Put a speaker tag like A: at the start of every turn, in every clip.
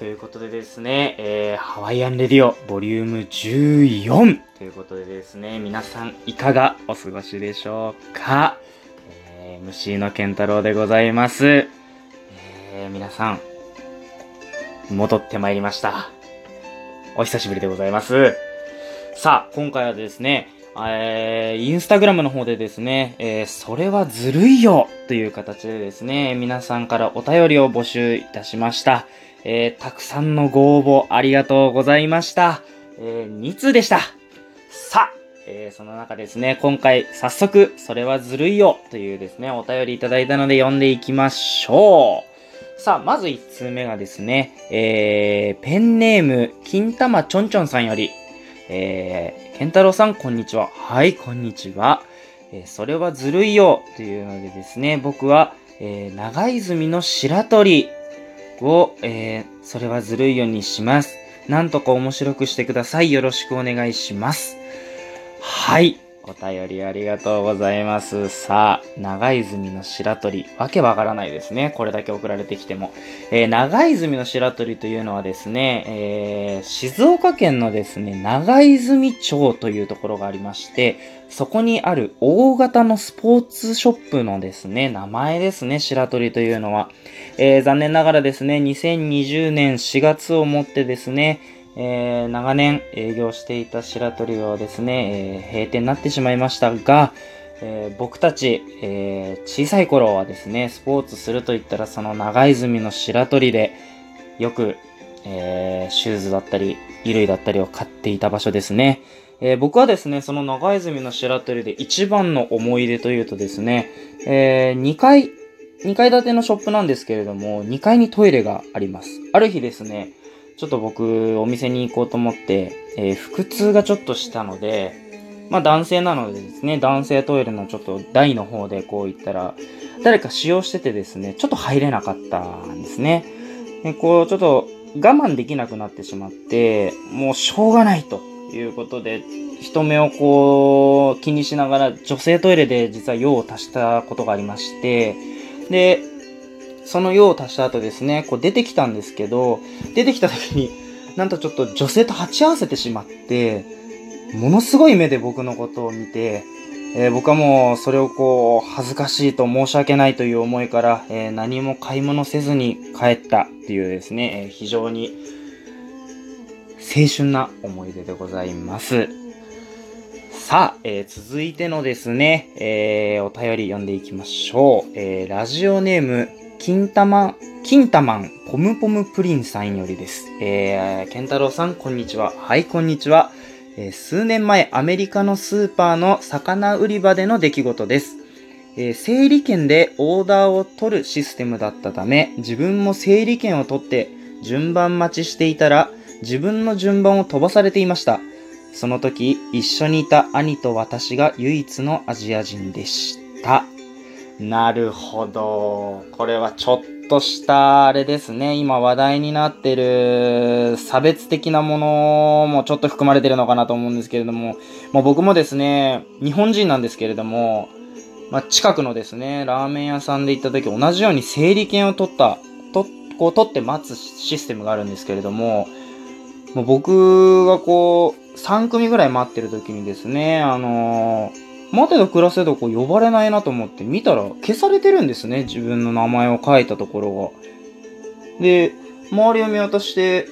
A: ということでですね、えー、ハワイアンレディオボリューム14ということでですね、皆さんいかがお過ごしでしょうか、えー、MC の健太郎でございます。えー、皆さん、戻ってまいりました。お久しぶりでございます。さあ、今回はですね、えー、インスタグラムの方でですね、えー、それはずるいよという形でですね、皆さんからお便りを募集いたしました。えー、たくさんのご応募ありがとうございました。えー、2通でした。さあ、えー、その中ですね、今回早速、それはずるいよというですね、お便りいただいたので読んでいきましょう。さあ、まず1通目がですね、えー、ペンネーム、金玉ちょんちょんさんより、えー、ケンタロウさん、こんにちは。はい、こんにちは。えー、それはずるいよというのでですね、僕は、えー、長泉の白鳥を、えー、それはずるいようにします。なんとか面白くしてください。よろしくお願いします。はい。お便りありがとうございます。さあ、長泉の白鳥。わけわからないですね。これだけ送られてきても。えー、長泉の白鳥というのはですね、えー、静岡県のですね、長泉町というところがありまして、そこにある大型のスポーツショップのですね、名前ですね、白鳥というのは。えー、残念ながらですね、2020年4月をもってですね、えー、長年営業していた白鳥はですね、えー、閉店になってしまいましたが、えー、僕たち、えー、小さい頃はですね、スポーツすると言ったらその長泉の白鳥でよく、えー、シューズだったり、衣類だったりを買っていた場所ですね。えー、僕はですね、その長泉の白鳥で一番の思い出というとですね、えー、2階、2階建てのショップなんですけれども、2階にトイレがあります。ある日ですね、ちょっと僕、お店に行こうと思って、えー、腹痛がちょっとしたので、まあ男性なのでですね、男性トイレのちょっと台の方でこう行ったら、誰か使用しててですね、ちょっと入れなかったんですね。でこう、ちょっと我慢できなくなってしまって、もうしょうがないということで、人目をこう気にしながら女性トイレで実は用を足したことがありまして、で、その用を足した後ですね、こう出てきたんですけど、出てきた時に、なんとちょっと女性と鉢合わせてしまって、ものすごい目で僕のことを見て、えー、僕はもうそれをこう恥ずかしいと申し訳ないという思いから、えー、何も買い物せずに帰ったっていうですね、えー、非常に青春な思い出でございます。さあ、えー、続いてのですね、えー、お便り読んでいきましょう。えー、ラジオネーム、金玉、金玉ポムポムプリンさんよりです。えー、ケンタロウさん、こんにちは。はい、こんにちは。えー、数年前、アメリカのスーパーの魚売り場での出来事です。えー、整理券でオーダーを取るシステムだったため、自分も整理券を取って順番待ちしていたら、自分の順番を飛ばされていました。その時、一緒にいた兄と私が唯一のアジア人でした。なるほど。これはちょっとしたあれですね。今話題になってる差別的なものもちょっと含まれてるのかなと思うんですけれども、まあ、僕もですね、日本人なんですけれども、まあ、近くのですね、ラーメン屋さんで行った時同じように整理券を取った、と、こう取って待つシステムがあるんですけれども、もう僕がこう、3組ぐらい待ってる時にですね、あのー待てど暮らせどこ呼ばれないなと思って見たら消されてるんですね。自分の名前を書いたところが。で、周りを見渡して、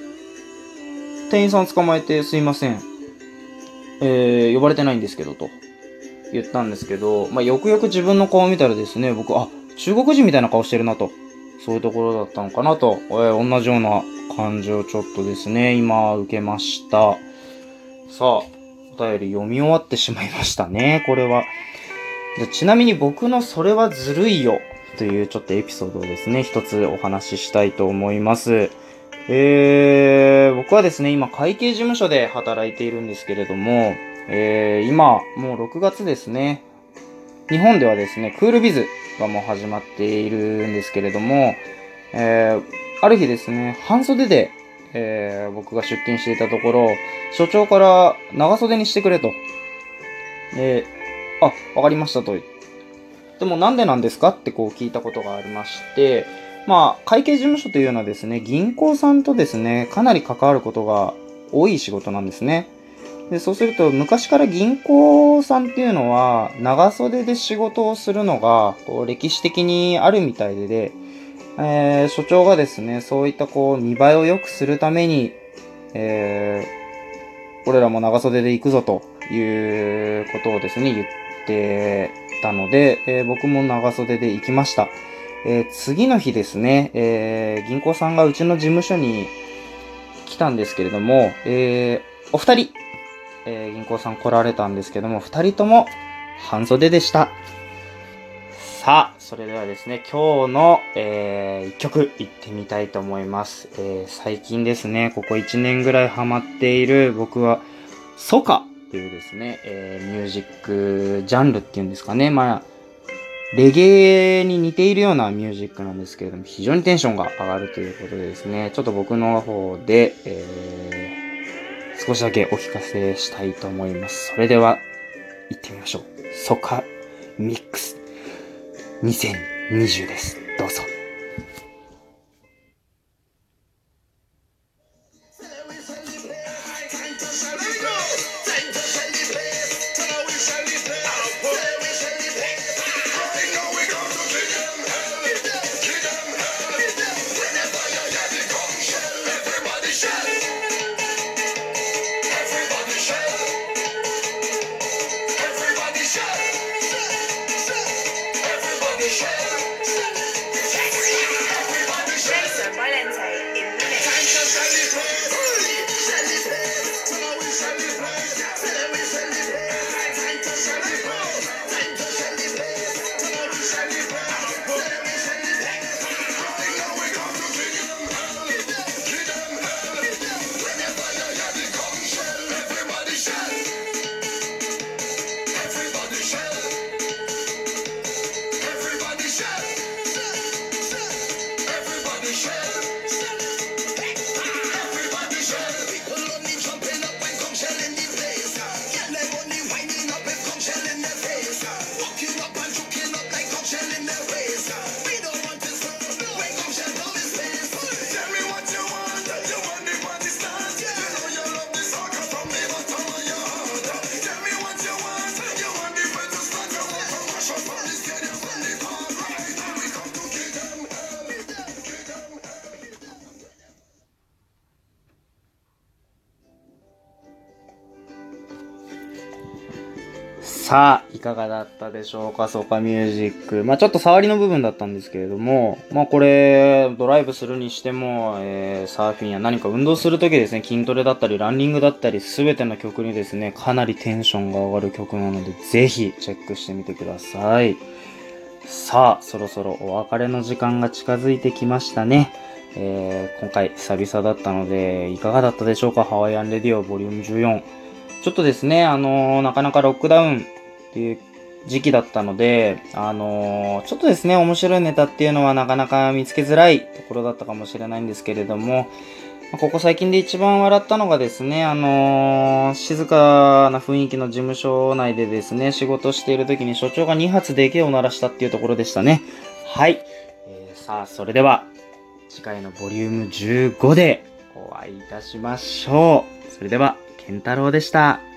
A: 店員さん捕まえてすいません。えー、呼ばれてないんですけど、と言ったんですけど、まあ、よくよく自分の顔を見たらですね、僕、あ、中国人みたいな顔してるなと。そういうところだったのかなと、えー、同じような感じをちょっとですね、今受けました。さあ、便り読み終わってしまいましたね、これは。ちなみに僕のそれはずるいよというちょっとエピソードをですね、一つお話ししたいと思います。えー、僕はですね、今会計事務所で働いているんですけれども、えー、今、もう6月ですね。日本ではですね、クールビズがもう始まっているんですけれども、えー、ある日ですね、半袖でえー、僕が出勤していたところ、所長から長袖にしてくれと。で、あ、わかりましたと。でもなんでなんですかってこう聞いたことがありまして、まあ、会計事務所というのはですね、銀行さんとですね、かなり関わることが多い仕事なんですね。で、そうすると、昔から銀行さんっていうのは、長袖で仕事をするのが、こう、歴史的にあるみたいでで、えー、所長がですね、そういったこう、見栄えを良くするために、えー、俺らも長袖で行くぞということをですね、言ってたので、えー、僕も長袖で行きました。えー、次の日ですね、えー、銀行さんがうちの事務所に来たんですけれども、えー、お二人、えー、銀行さん来られたんですけども、二人とも半袖でした。さあ、それではですね、今日の、えー、一曲行ってみたいと思います。えー、最近ですね、ここ一年ぐらいハマっている僕は、ソカっていうですね、えー、ミュージックジャンルっていうんですかね。まあ、レゲエに似ているようなミュージックなんですけれども、非常にテンションが上がるということでですね、ちょっと僕の方で、えー、少しだけお聞かせしたいと思います。それでは、行ってみましょう。ソカミックス2020です。どうぞ。さあ、いかがだったでしょうか、ソカミュージック。まあちょっと触りの部分だったんですけれども、まあこれ、ドライブするにしても、えー、サーフィンや何か運動するときですね、筋トレだったり、ランニングだったり、すべての曲にですね、かなりテンションが上がる曲なので、ぜひチェックしてみてください。さあ、そろそろお別れの時間が近づいてきましたね。えー、今回久々だったので、いかがだったでしょうか？ハワイアンレディオボリューム14。ちょっとですね、あのー、なかなかロックダウンっていう時期だったので、あのー、ちょっとですね、面白いネタっていうのはなかなか見つけづらいところだったかもしれないんですけれども、ここ最近で一番笑ったのがですね、あのー、静かな雰囲気の事務所内でですね、仕事している時に所長が2発でけを鳴らしたっていうところでしたね。はい。えー、さあ、それでは、次回のボリューム15でお会いいたしましょう。それでは、健太郎でした。